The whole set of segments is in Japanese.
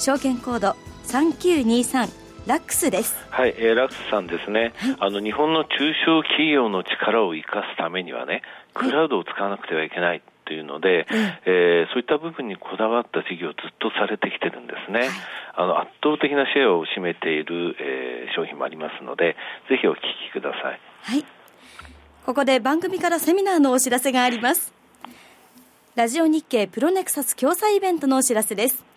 証券コード3923ラックスです。はい、えー、ラックスさんですね、はい、あの日本の中小企業の力を生かすためにはね、クラウドを使わなくてはいけない。というので、はい、えー、そういった部分にこだわった事業をずっとされてきてるんですね、はい、あの圧倒的なシェアを占めている、えー、商品もありますのでぜひお聞きください。はい。ここで番組からセミナーのお知らせがあります。ラジオ日経プロネクサス共催イベントのお知らせです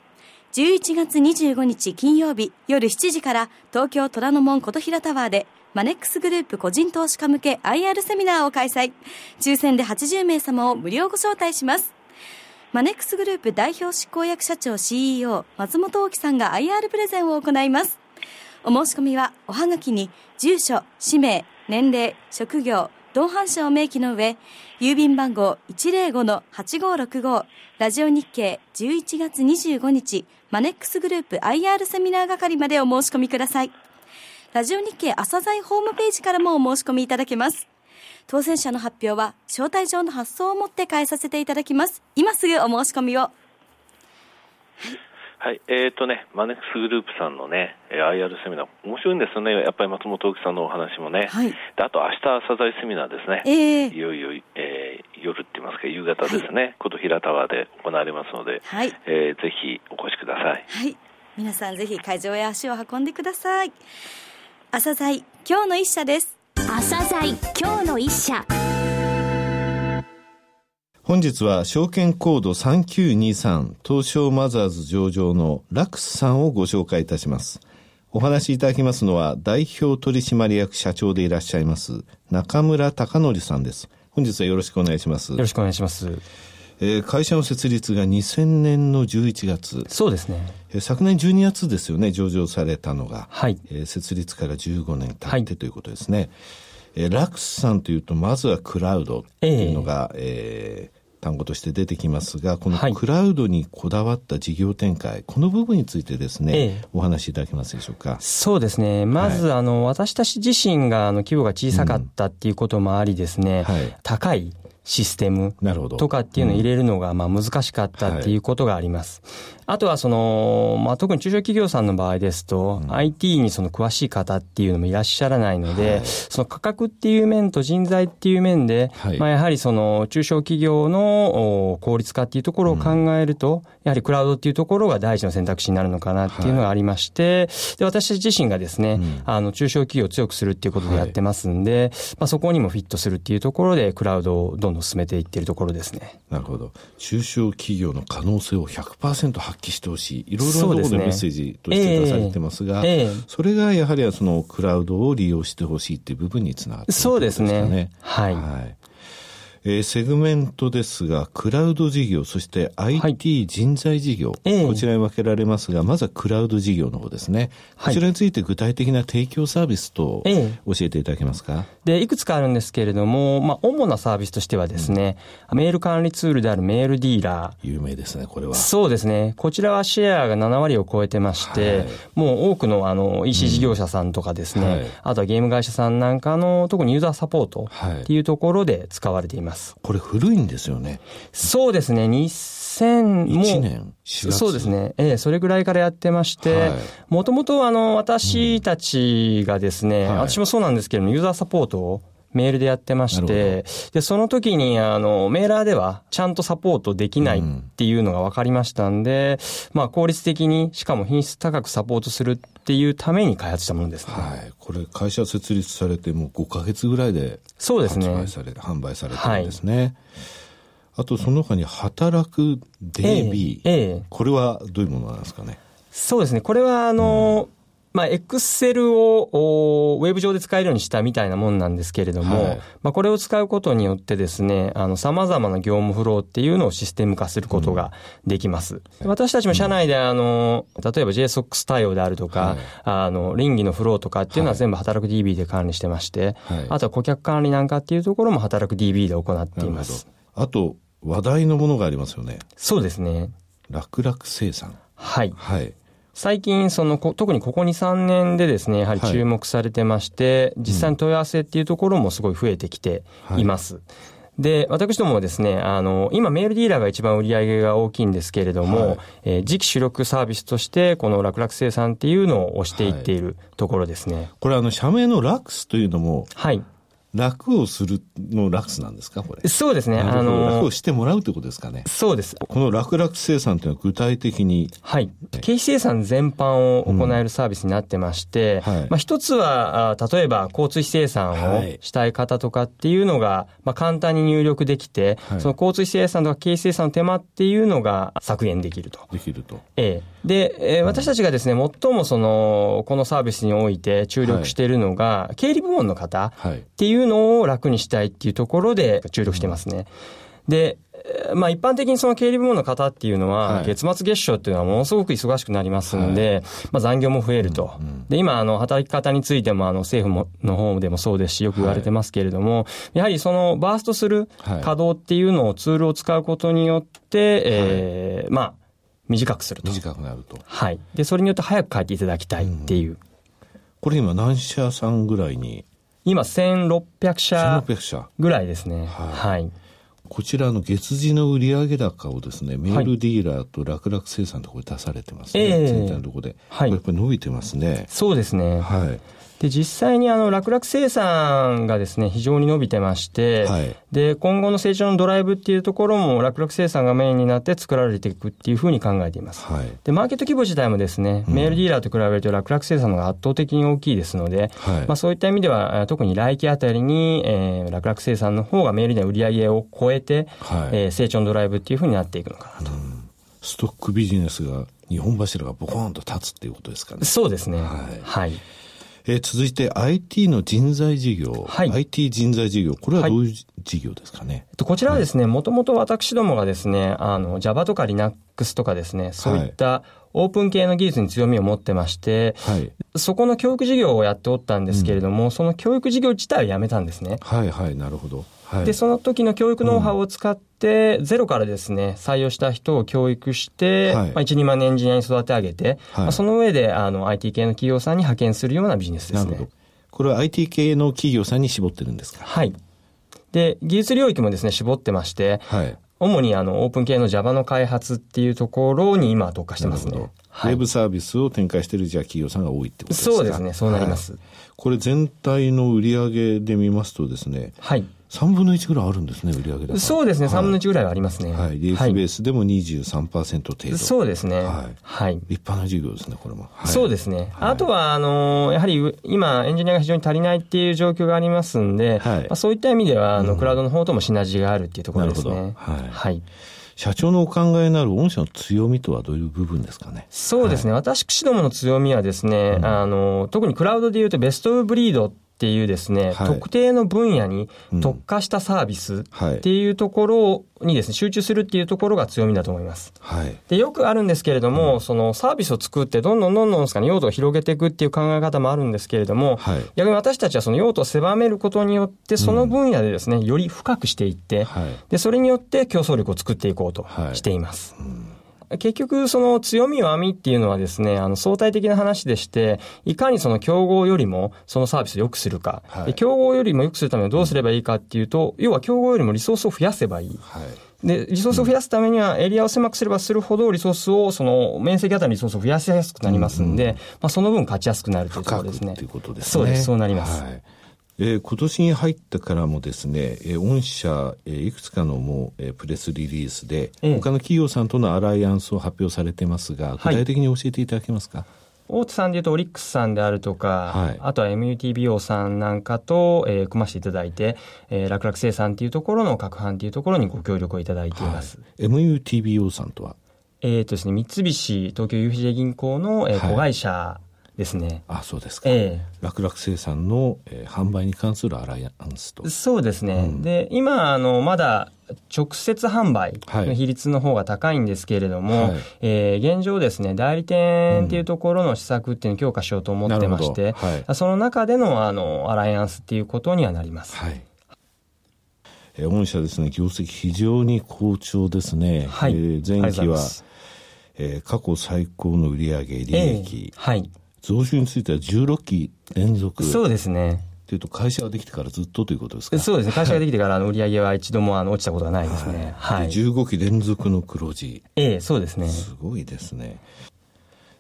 11月25日金曜日夜7時から東京虎ノ門琴平タワーでマネックスグループ個人投資家向け IR セミナーを開催。抽選で80名様を無料ご招待します。マネックスグループ代表執行役社長 CEO 松本大樹さんが IR プレゼンを行います。お申し込みはおはがきに住所、氏名、年齢、職業、同伴者を明記の上、郵便番号105-8565ラジオ日経11月25日マネックスグループ IR セミナー係までお申し込みください。ラジオ日経朝鮮ホームページからもお申し込みいただけます。当選者の発表は招待状の発送をもって返させていただきます。今すぐお申し込みを。はいはい、えっ、ー、とね、マネックスグループさんのね、IR セミナー、面白いんですよね、やっぱり松本大木さんのお話もね、はい、であと明日朝鮮セミナーですね、えー、いよいよ、えー、夜って言いますか、夕方ですね、はい、琴平タワーで行われますので、はい、えー、ぜひお越しください。はい、皆さんぜひ会場へ足を運んでください。朝鮮今日の一社です。朝鮮今日の一社。本日は証券コード3923東証マザーズ上場のラックスさんをご紹介いたします。お話しいただきますのは代表取締役社長でいらっしゃいます中村隆則さんです。本日はよろしくお願いします。よろしくお願いします。えー、会社の設立が2000年の11月。そうですね。えー、昨年12月ですよね、上場されたのが。はい。えー、設立から15年経ってということですね。はいえー、ラクスさんというと、まずはクラウドっていうのが、えー、えー単語として出てきますが、このクラウドにこだわった事業展開、はい、この部分についてですね、ええ、お話しいただけますでしょうか？そうですね。まず、はい、あの、私たち自身が、あの、規模が小さかったっていうこともありですね、うん。はい、高いシステムとかっていうのを入れるのがまあ難しかったっていうことがあります。あとはその、まあ、特に中小企業さんの場合ですと、うん、IT にその詳しい方っていうのもいらっしゃらないので、はい、その価格っていう面と人材っていう面で、はい、まあ、やはりその中小企業の効率化っていうところを考えると、うん、やはりクラウドっていうところが第一の選択肢になるのかなっていうのがありまして、はい、で、私自身がですね、うん、あの、中小企業を強くするっていうことでやってますんで、まあ、そこにもフィットするっていうところで、クラウドをどんどん進めていっているところですね。なるほど。中小企業の可能性を100%発揮してほしい。いろいろなところでメッセージとして出されてますが、そ、ねえー、それがやはりそのクラウドを利用してほしいっていう部分につながっている、ね、そうですね。はい、はいえー、セグメントですが、クラウド事業、そして IT 人材事業、はい、こちらに分けられますが、まずはクラウド事業の方ですね。こちらについて具体的な提供サービスと教えていただけますか、で、いくつかあるんですけれども、まあ、主なサービスとしてはですね、うん、メール管理ツールであるメールディーラー。有名ですね、これは。そうですね。こちらはシェアが7割を超えてまして、はい、もう多くのあの EC 事業者さんとかですね、うんはい、あとはゲーム会社さんなんかの、特にユーザーサポートっていうところで使われています。これ古いいんですよね。そうですね。2001年？そうですね。ええ、それぐらいからやってまして、もともとあの、私たちがですね、うんはい、私もそうなんですけれども、ユーザーサポートをメールでやってまして、で、その時に、あの、メーラーではちゃんとサポートできないっていうのが分かりましたんで、うん、まあ、効率的に、しかも品質高くサポートするっていうために開発したものですね。はい。これ、会社設立されてもう5ヶ月ぐらいで、そうですね。販売され、販売されてるんですね。はいあとその他に働く DB、えええ、これはどういうものなんですかね？そうですね。これはあの、うんまあ、エクセルをウェブ上で使えるようにしたみたいなもんなんですけれども、はい、まあ、これを使うことによってですね、あの、様々な業務フローっていうのをシステム化することができます。うん、私たちも社内で、あの、例えば JSOX 対応であるとか、はい、あの、倫理のフローとかっていうのは全部働く DB で管理してまして、はい、あとは顧客管理なんかっていうところも働く DB で行っています。あと、話題のものがありますよね。そうですね。楽々生産。はい。はい。最近、その、特にここ2、3年でですね、やはり注目されてまして、はい、実際に問い合わせっていうところもすごい増えてきています。はいで、私どもはですね、あの、今メールディーラーが一番売り上げが大きいんですけれども、はい、えー、次期主力サービスとして、この楽々生産っていうのを推していっているところですね。はい、これあの、社名のラックスというのも、はい。楽をするのラクスなんですかこれ。そうですね。あの楽をしてもらうということですかね。そうです。この楽々生産というのは具体的に。はい。経費生産全般を行えるサービスになってまして、うんはい、まあ一つは、例えば交通費生産をしたい方とかっていうのが、まあ簡単に入力できて、はい、その交通費生産とか経費生産の手間っていうのが削減できると。できると。ええ。で、えー、私たちがですね、最もその、このサービスにおいて注力しているのが、経理部門の方っていうのを楽にしたいっていうところで注力してますね。で、まあ一般的にその経理部門の方っていうのは、月末月賞っていうのはものすごく忙しくなりますんで、まあ残業も増えると。で、今、あの、働き方についても、あの、政府もの方でもそうですし、よく言われてますけれども、やはりそのバーストする稼働っていうのをツールを使うことによって、えまあ、短くすると。短くなると。はい。で、それによって早く帰っていただきたいっていう。うん、これ今何社さんぐらいに？今1600社ぐらいですね。はい、はいこちらの月次の売上高をですね、メールディーラーと楽々生産でこれ出されてますね。えー、全体のところで。はい。やっぱり伸びてますね。そうですね。はい。で、実際にあの、楽々生産がですね、非常に伸びてまして、はい、で、今後の成長のドライブっていうところも楽々生産がメインになって作られていくっていうふうに考えています。はい、で、マーケット規模自体もですね、メールディーラーと比べると楽々生産のが圧倒的に大きいですので、はい、まあそういった意味では、特に来期あたりに、えー、楽々生産の方がメールで売り上げを超えて、はい、えー、成長のドライブっていうふうになっていくのかなと。ストックビジネスが、日本柱がボコンと立つっていうことですかね。そうですね。はい。はいえー、続いて IT の人材事業、はい、IT 人材事業、これはどういう事業ですかね？はい、こちらはですね、もともと私どもがですね、あの、Java とか Linux とかですね、そういったオープン系の技術に強みを持ってまして、はい、そこの教育事業をやっておったんですけれども、うん、その教育事業自体をやめたんですね。はいはい、なるほど。はい、で、その時の教育ノウハウを使って、ゼロからですね、採用した人を教育して、はい、まあ、1、2万年エンジニアに育て上げて、はい、まあ、その上で、あの、IT 系の企業さんに派遣するようなビジネスですね。なるほど。これは IT 系の企業さんに絞ってるんですか？はい。で、技術領域もですね、絞ってまして、はい、主にあの、オープン系の Java の開発っていうところに今特化してますね。はい、ウェブサービスを展開しているじゃあ企業さんが多いってことですか？そうですね、そうなります。はい、これ全体の売り上げで見ますとですね、はい。3分の1ぐらいあるんですね、売上高。そうですね、3分の1ぐらいはありますね。はい。リースベースでも23%程度。そうですね。はい。はい。立派な事業ですね、これも。はい、そうですね。あとは、あの、やはり今、エンジニアが非常に足りないっていう状況がありますんで、はいまあ、そういった意味では、あの、クラウドの方ともシナジーがあるっていうところですね。なるほど。はい。はい社長のお考えになる御社の強みとはどういう部分ですかね？そうですね。はい、私どもの強みはですね、うん、あの、特にクラウドで言うとベストブリードっていうですね、はい、特定の分野に特化したサービスっていうところにですね、集中するっていうところが強みだと思います。はい、でよくあるんですけれども、うん、そのサービスを作ってどんどんどんどんですかね、用途を広げていくっていう考え方もあるんですけれども、はい、逆に私たちはその用途を狭めることによって、その分野でですね、より深くしていって、で、それによって競争力を作っていこうとしています。うん結局、その強み弱みっていうのはですね、あの相対的な話でして、いかにその競合よりもそのサービスを良くするか、はい、競合よりも良くするためにはどうすればいいかっていうと、要は競合よりもリソースを増やせばいい。はいで、リソースを増やすためには、エリアを狭くすればするほど、リソースを、その、面積あたりのリソースを増やしやすくなりますんで、うんうん、まあ、その分勝ちやすくなるということですね。ということですね。そうです、そうなります。はいえー、今年に入ってからもですね、えー、御社、えー、いくつかのもう、えー、プレスリリースで、えー、他の企業さんとのアライアンスを発表されてますが、具体的に教えていただけますか、はい大手さんでいうとオリックスさんであるとか、はい、あとは MUTBO さんなんかと、えー、組ませていただいて、えー、楽々生産っていうところの各班っていうところにご協力をいただいています。はい、MUTBO さんとは？えっ、ー、とですね、三菱東京 UFJ 銀行の、えー、子会社ですね。あ、そうですか。ええー、楽々生産の、えー、販売に関するアライアンスと。そうですね。うん、で、今、あの、まだ、直接販売の比率の方が高いんですけれども、はい、えー、現状ですね、代理店っていうところの施策っていうのを強化しようと思ってまして、うんはい、その中での、あの、アライアンスっていうことにはなります。はいえー、御社ですね、業績非常に好調ですね。はい。えー、前期は、えー、過去最高の売上利益。えー、はい。増収については16期連続。そうですね。というと、会社ができてからずっとということですか？そうですね。会社ができてから、あの、売上は一度も、あの、落ちたことがないですね。はい。はい、15期連続の黒字。ええそうですね。すごいですね。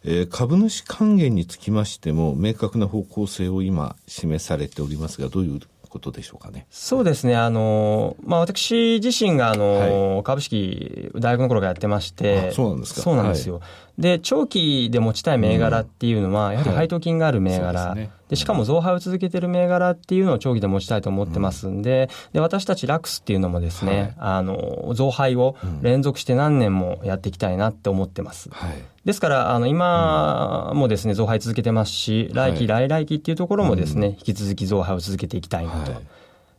えー、株主還元につきましても、明確な方向性を今、示されておりますが、どういうことでしょうかね。そうですね。あの、まあ、私自身が、あの、はい、株式、大学の頃からやってまして。そうなんですか。そうなんですよ。はい、で、長期で持ちたい銘柄っていうのは、やはり配当金がある銘柄。はい、でしかも増配を続けてる銘柄っていうのを長期で持ちたいと思ってますんで、で、私たちラックスっていうのもですね、あの、増配を連続して何年もやっていきたいなって思ってます。はいですから、あの、今もですね、増配続けてますし、来期、来来期っていうところもですね、引き続き増配を続けていきたいなと。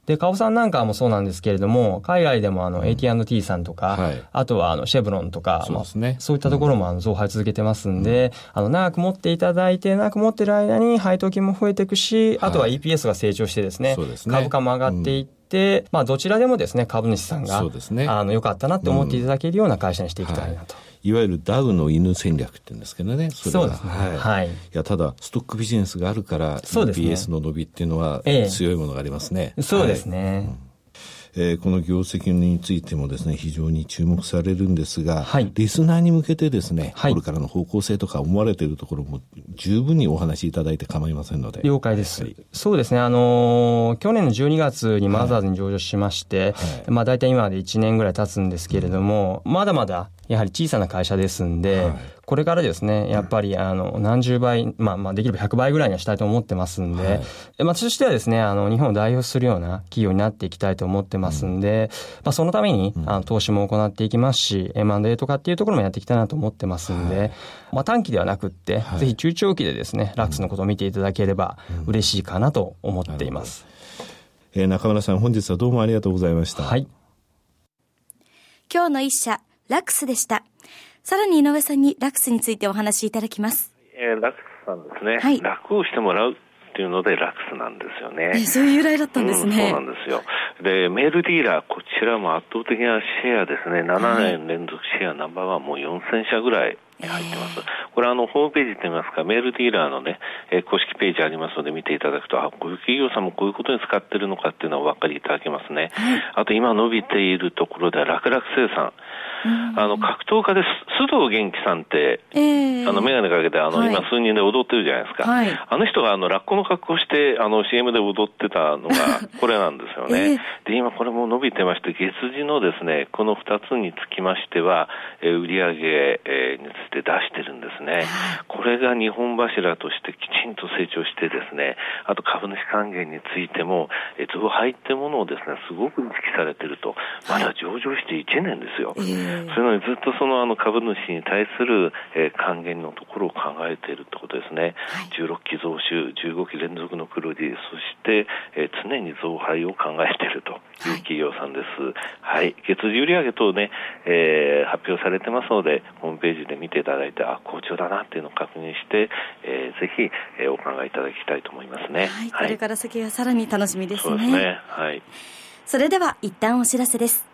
で、カオさんなんかもそうなんですけれども、海外でもあの AT&T さんとか、はい、あとはあのシェブロンとか、そうですね。そういったところもあの増配続けてますんで、あの、長く持っていただいて、長く持ってる間に配当金も増えていくし、あとは EPS が成長してですね、株価も上がっていって、まあ、どちらでもですね、株主さんが、そうですね。あの、良かったなって思っていただけるような会社にしていきたいなと。いわゆるダウの犬戦略って言うんですけどね。そそうですね。はい。はい、いや、ただ、ストックビジネスがあるから、EPS の伸びっていうのは強いものがありますね。ええ、そうですね。えー、この業績についてもですね、非常に注目されるんですが、はい、リスナーに向けてですね、はい、これからの方向性とか思われているところも十分にお話しいただいて構いませんので。了解です。はい、そうですね、あのー、去年の12月にマザーズに上場しまして、まあ大体今まで1年ぐらい経つんですけれども、うん、まだまだやはり小さな会社ですんで、これからですね、やっぱり、あの、何十倍、まあ、まあ、できれば100倍ぐらいにはしたいと思ってますんで、はい、まあ、私としてはですね、あの、日本を代表するような企業になっていきたいと思ってますんで、まあ、そのために、あの、投資も行っていきますし、M&A とかっていうところもやっていきたいなと思ってますんで、はい、まあ、短期ではなくって、はい、ぜひ中長期でですね、ラックスのことを見ていただければ嬉しいかなと思っています。うん、えー、中村さん、本日はどうもありがとうございました。はい。今日の一社、ラックスでした。さらに井上さんにラクスについてお話しいただきます。えー、ラクスさんですね、はい、楽をしてもらうっていうのでラクスなんですよね。えそういう由来だったんですね、うん、そうなんですよ。で、メールディーラー、こちらも圧倒的なシェアですね。7年連続シェアナンバーワンもう4000社ぐらい入ってます。これあの、ホームページといいますか、メールディーラーのね、えー、公式ページありますので見ていただくと、あ、こういう企業さんもこういうことに使ってるのかっていうのはお分かりいただけますね。あと今伸びているところでは、楽々生産。あの格闘家です、須藤元気さんって、えー、あの眼鏡かけてあの、はい、今、数人で踊ってるじゃないですか、はい、あの人があのラッコの格好してあの CM で踊ってたのが これなんですよね。えー、で今、これも伸びてまして、月次のですねこの2つにつきましては、えー、売上、えー、について出してるんですね。これが日本柱としてきちんと成長してですね、あと株主還元についても、えー、増配ってものをですね、すごく意識されてると、まだ上場して1年ですよ。えーそういうのにずっとそのあの株主に対する、えー、還元のところを考えているってことですね、はい、16期増収、15期連続の黒字、そして、えー、常に増配を考えているという企業さんです。はい、はい、月次売上等ね、えー、発表されてますので、ホームページで見ていただいて、あ、好調だなっていうのを確認して、えー、ぜひ、えー、お考えいただきたいと思いますね。はい、これから先はさらに楽しみですね。そうですね。はい。それでは一旦お知らせです。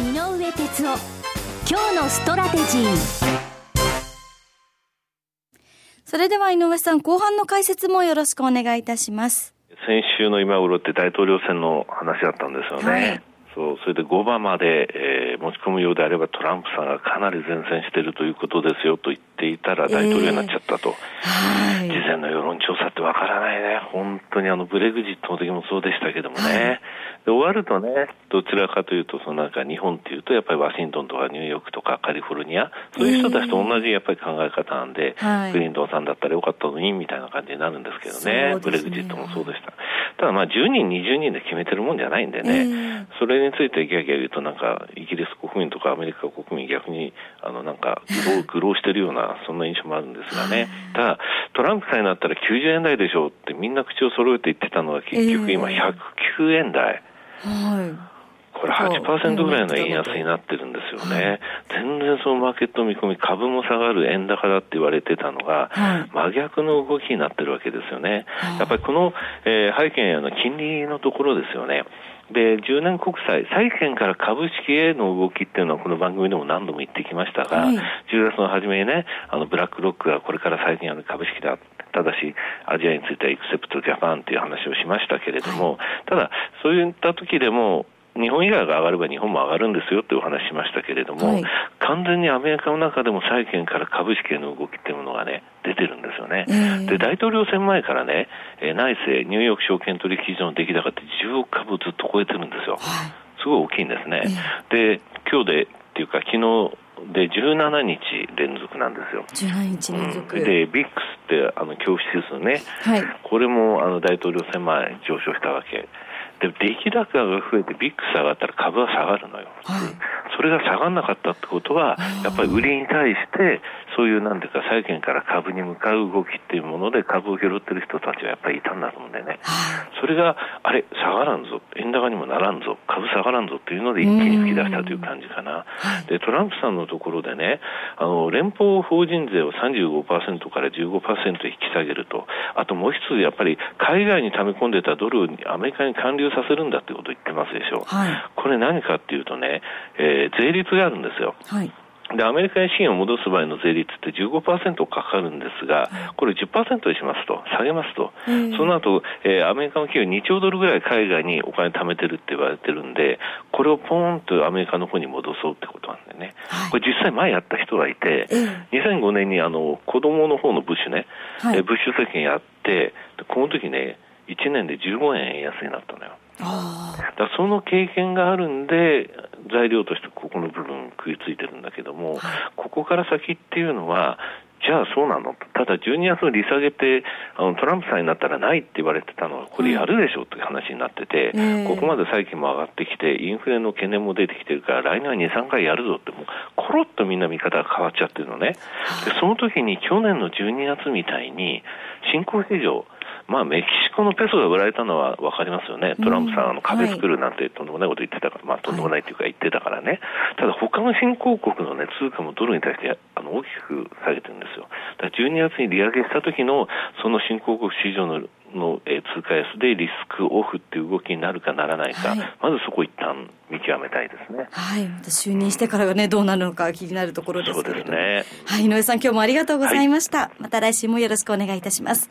井上哲夫今日のストラテジー。それでは井上さん後半の解説もよろしくお願いいたします。先週の今頃って大統領選の話だったんですよね、はい。そう、それで5番まで、えー、持ち込むようであればトランプさんがかなり前線しているということですよと言っていたら大統領になっちゃったと。えー、事前の世論調査ってわからないね。本当にあのブレグジットの時もそうでしたけどもね。で終わるとね、どちらかというと、そのなんか日本っていうと、やっぱりワシントンとかニューヨークとかカリフォルニア、そういう人たちと同じやっぱり考え方なんで、クリントンさんだったらよかったのにみたいな感じになるんですけどね、ね。ブレグジットもそうでした。ただまあ10人、20人で決めてるもんじゃないんでね、それについてギャギャ言うと、なんかイギリス国民とかアメリカ国民、逆にあのなんか愚弄してるような、そんな印象もあるんですがね、ただ、トランプさんになったら90円台でしょうってみんな口を揃えて言ってたのが、結局今、109円台。はいこれ8%ぐらいの円安になってるんですよね。全然そのマーケット見込み、株も下がる円高だって言われてたのが、真逆の動きになってるわけですよね。やっぱりこの、えー、背景の金利のところですよね。で、10年国債、債券から株式への動きっていうのはこの番組でも何度も言ってきましたが、はい、10月の初めにね、あのブラックロックがこれから債券ある株式だ。ただし、アジアについてはエクセプトジャパンっていう話をしましたけれども、はい、ただ、そういった時でも、日本以外が上がれば日本も上がるんですよっていうお話しましたけれども、はい、完全にアメリカの中でも債券から株式への動きっていうものがね、出てるんですよね。えー、で、大統領選前からね、えー、内政、ニューヨーク証券取引所の出来高って10億株ずっと超えてるんですよ。はい、すごい大きいんですね。えー、で、今日で、っていうか昨日で17日連続なんですよ。17日連続。うん、で、ビックスってあの恐怖指数ね、はい、これもあの大統領選前上昇したわけ。で出来高が増えてビックス上がったら株は下がるのよ、はい、それが下がらなかったってことはやっぱり売りに対してそういうなんていうか債券から株に向かう動きっていうもので株を拾ってる人たちはやっぱりいたんだと思うんだよね、はい、それがあれ下がらんぞ。円高にもならんぞ。株下がらんぞっていうので一気に吹き出したという感じかな、でトランプさんのところでねあの連邦法人税を35%から15%引き下げると。あともう一つやっぱり海外に溜め込んでたドルをアメリカに還流させるんだってことを言ってますでしょ。う、はい、これ何かっていうとね、えー、税率があるんですよ。はいで、アメリカに資源を戻す場合の税率って15%かかるんですが、これ10%にしますと、下げますと、その後、えー、アメリカの企業2兆ドルぐらい海外にお金貯めてるって言われてるんで、これをポーンとアメリカの方に戻そうってことなんだよね。はい、これ実際前やった人がいて、2005年にあの子供の方のブッシュね、はい、ブッシュ政権やって、この時ね、1年で15円円安になったのよ。だその経験があるんで、材料としてここの部分食いついても、はい、ここから先っていうのは、じゃあそうなの？ただ12月の利下げってあのトランプさんになったらないって言われてたのはこれやるでしょうっていう話になってて、はい、ここまで債金も上がってきてインフレの懸念も出てきてるから来年は2、3回やるぞってもうコロッとみんな見方が変わっちゃってるのね。でその時に去年の12月みたいに新興市場まあ、メキシコのペソが売られたのは分かりますよね、トランプさん、あの壁作るなんてとんでもないこと言ってたから、まあ、とんでもないというか言ってたからね、ただ他の新興国の、ね、通貨もドルに対してあの大きく下げてるんですよ。だから12月に利上げした時のその新興国市場のの、え通貨安でリスクオフっていう動きになるかならないか、はい、まずそこ一旦見極めたいですね。はい。また就任してからがね、どうなるのか気になるところですけれどそうですね。はい。井上さん、今日もありがとうございました。はい、また来週もよろしくお願いいたします。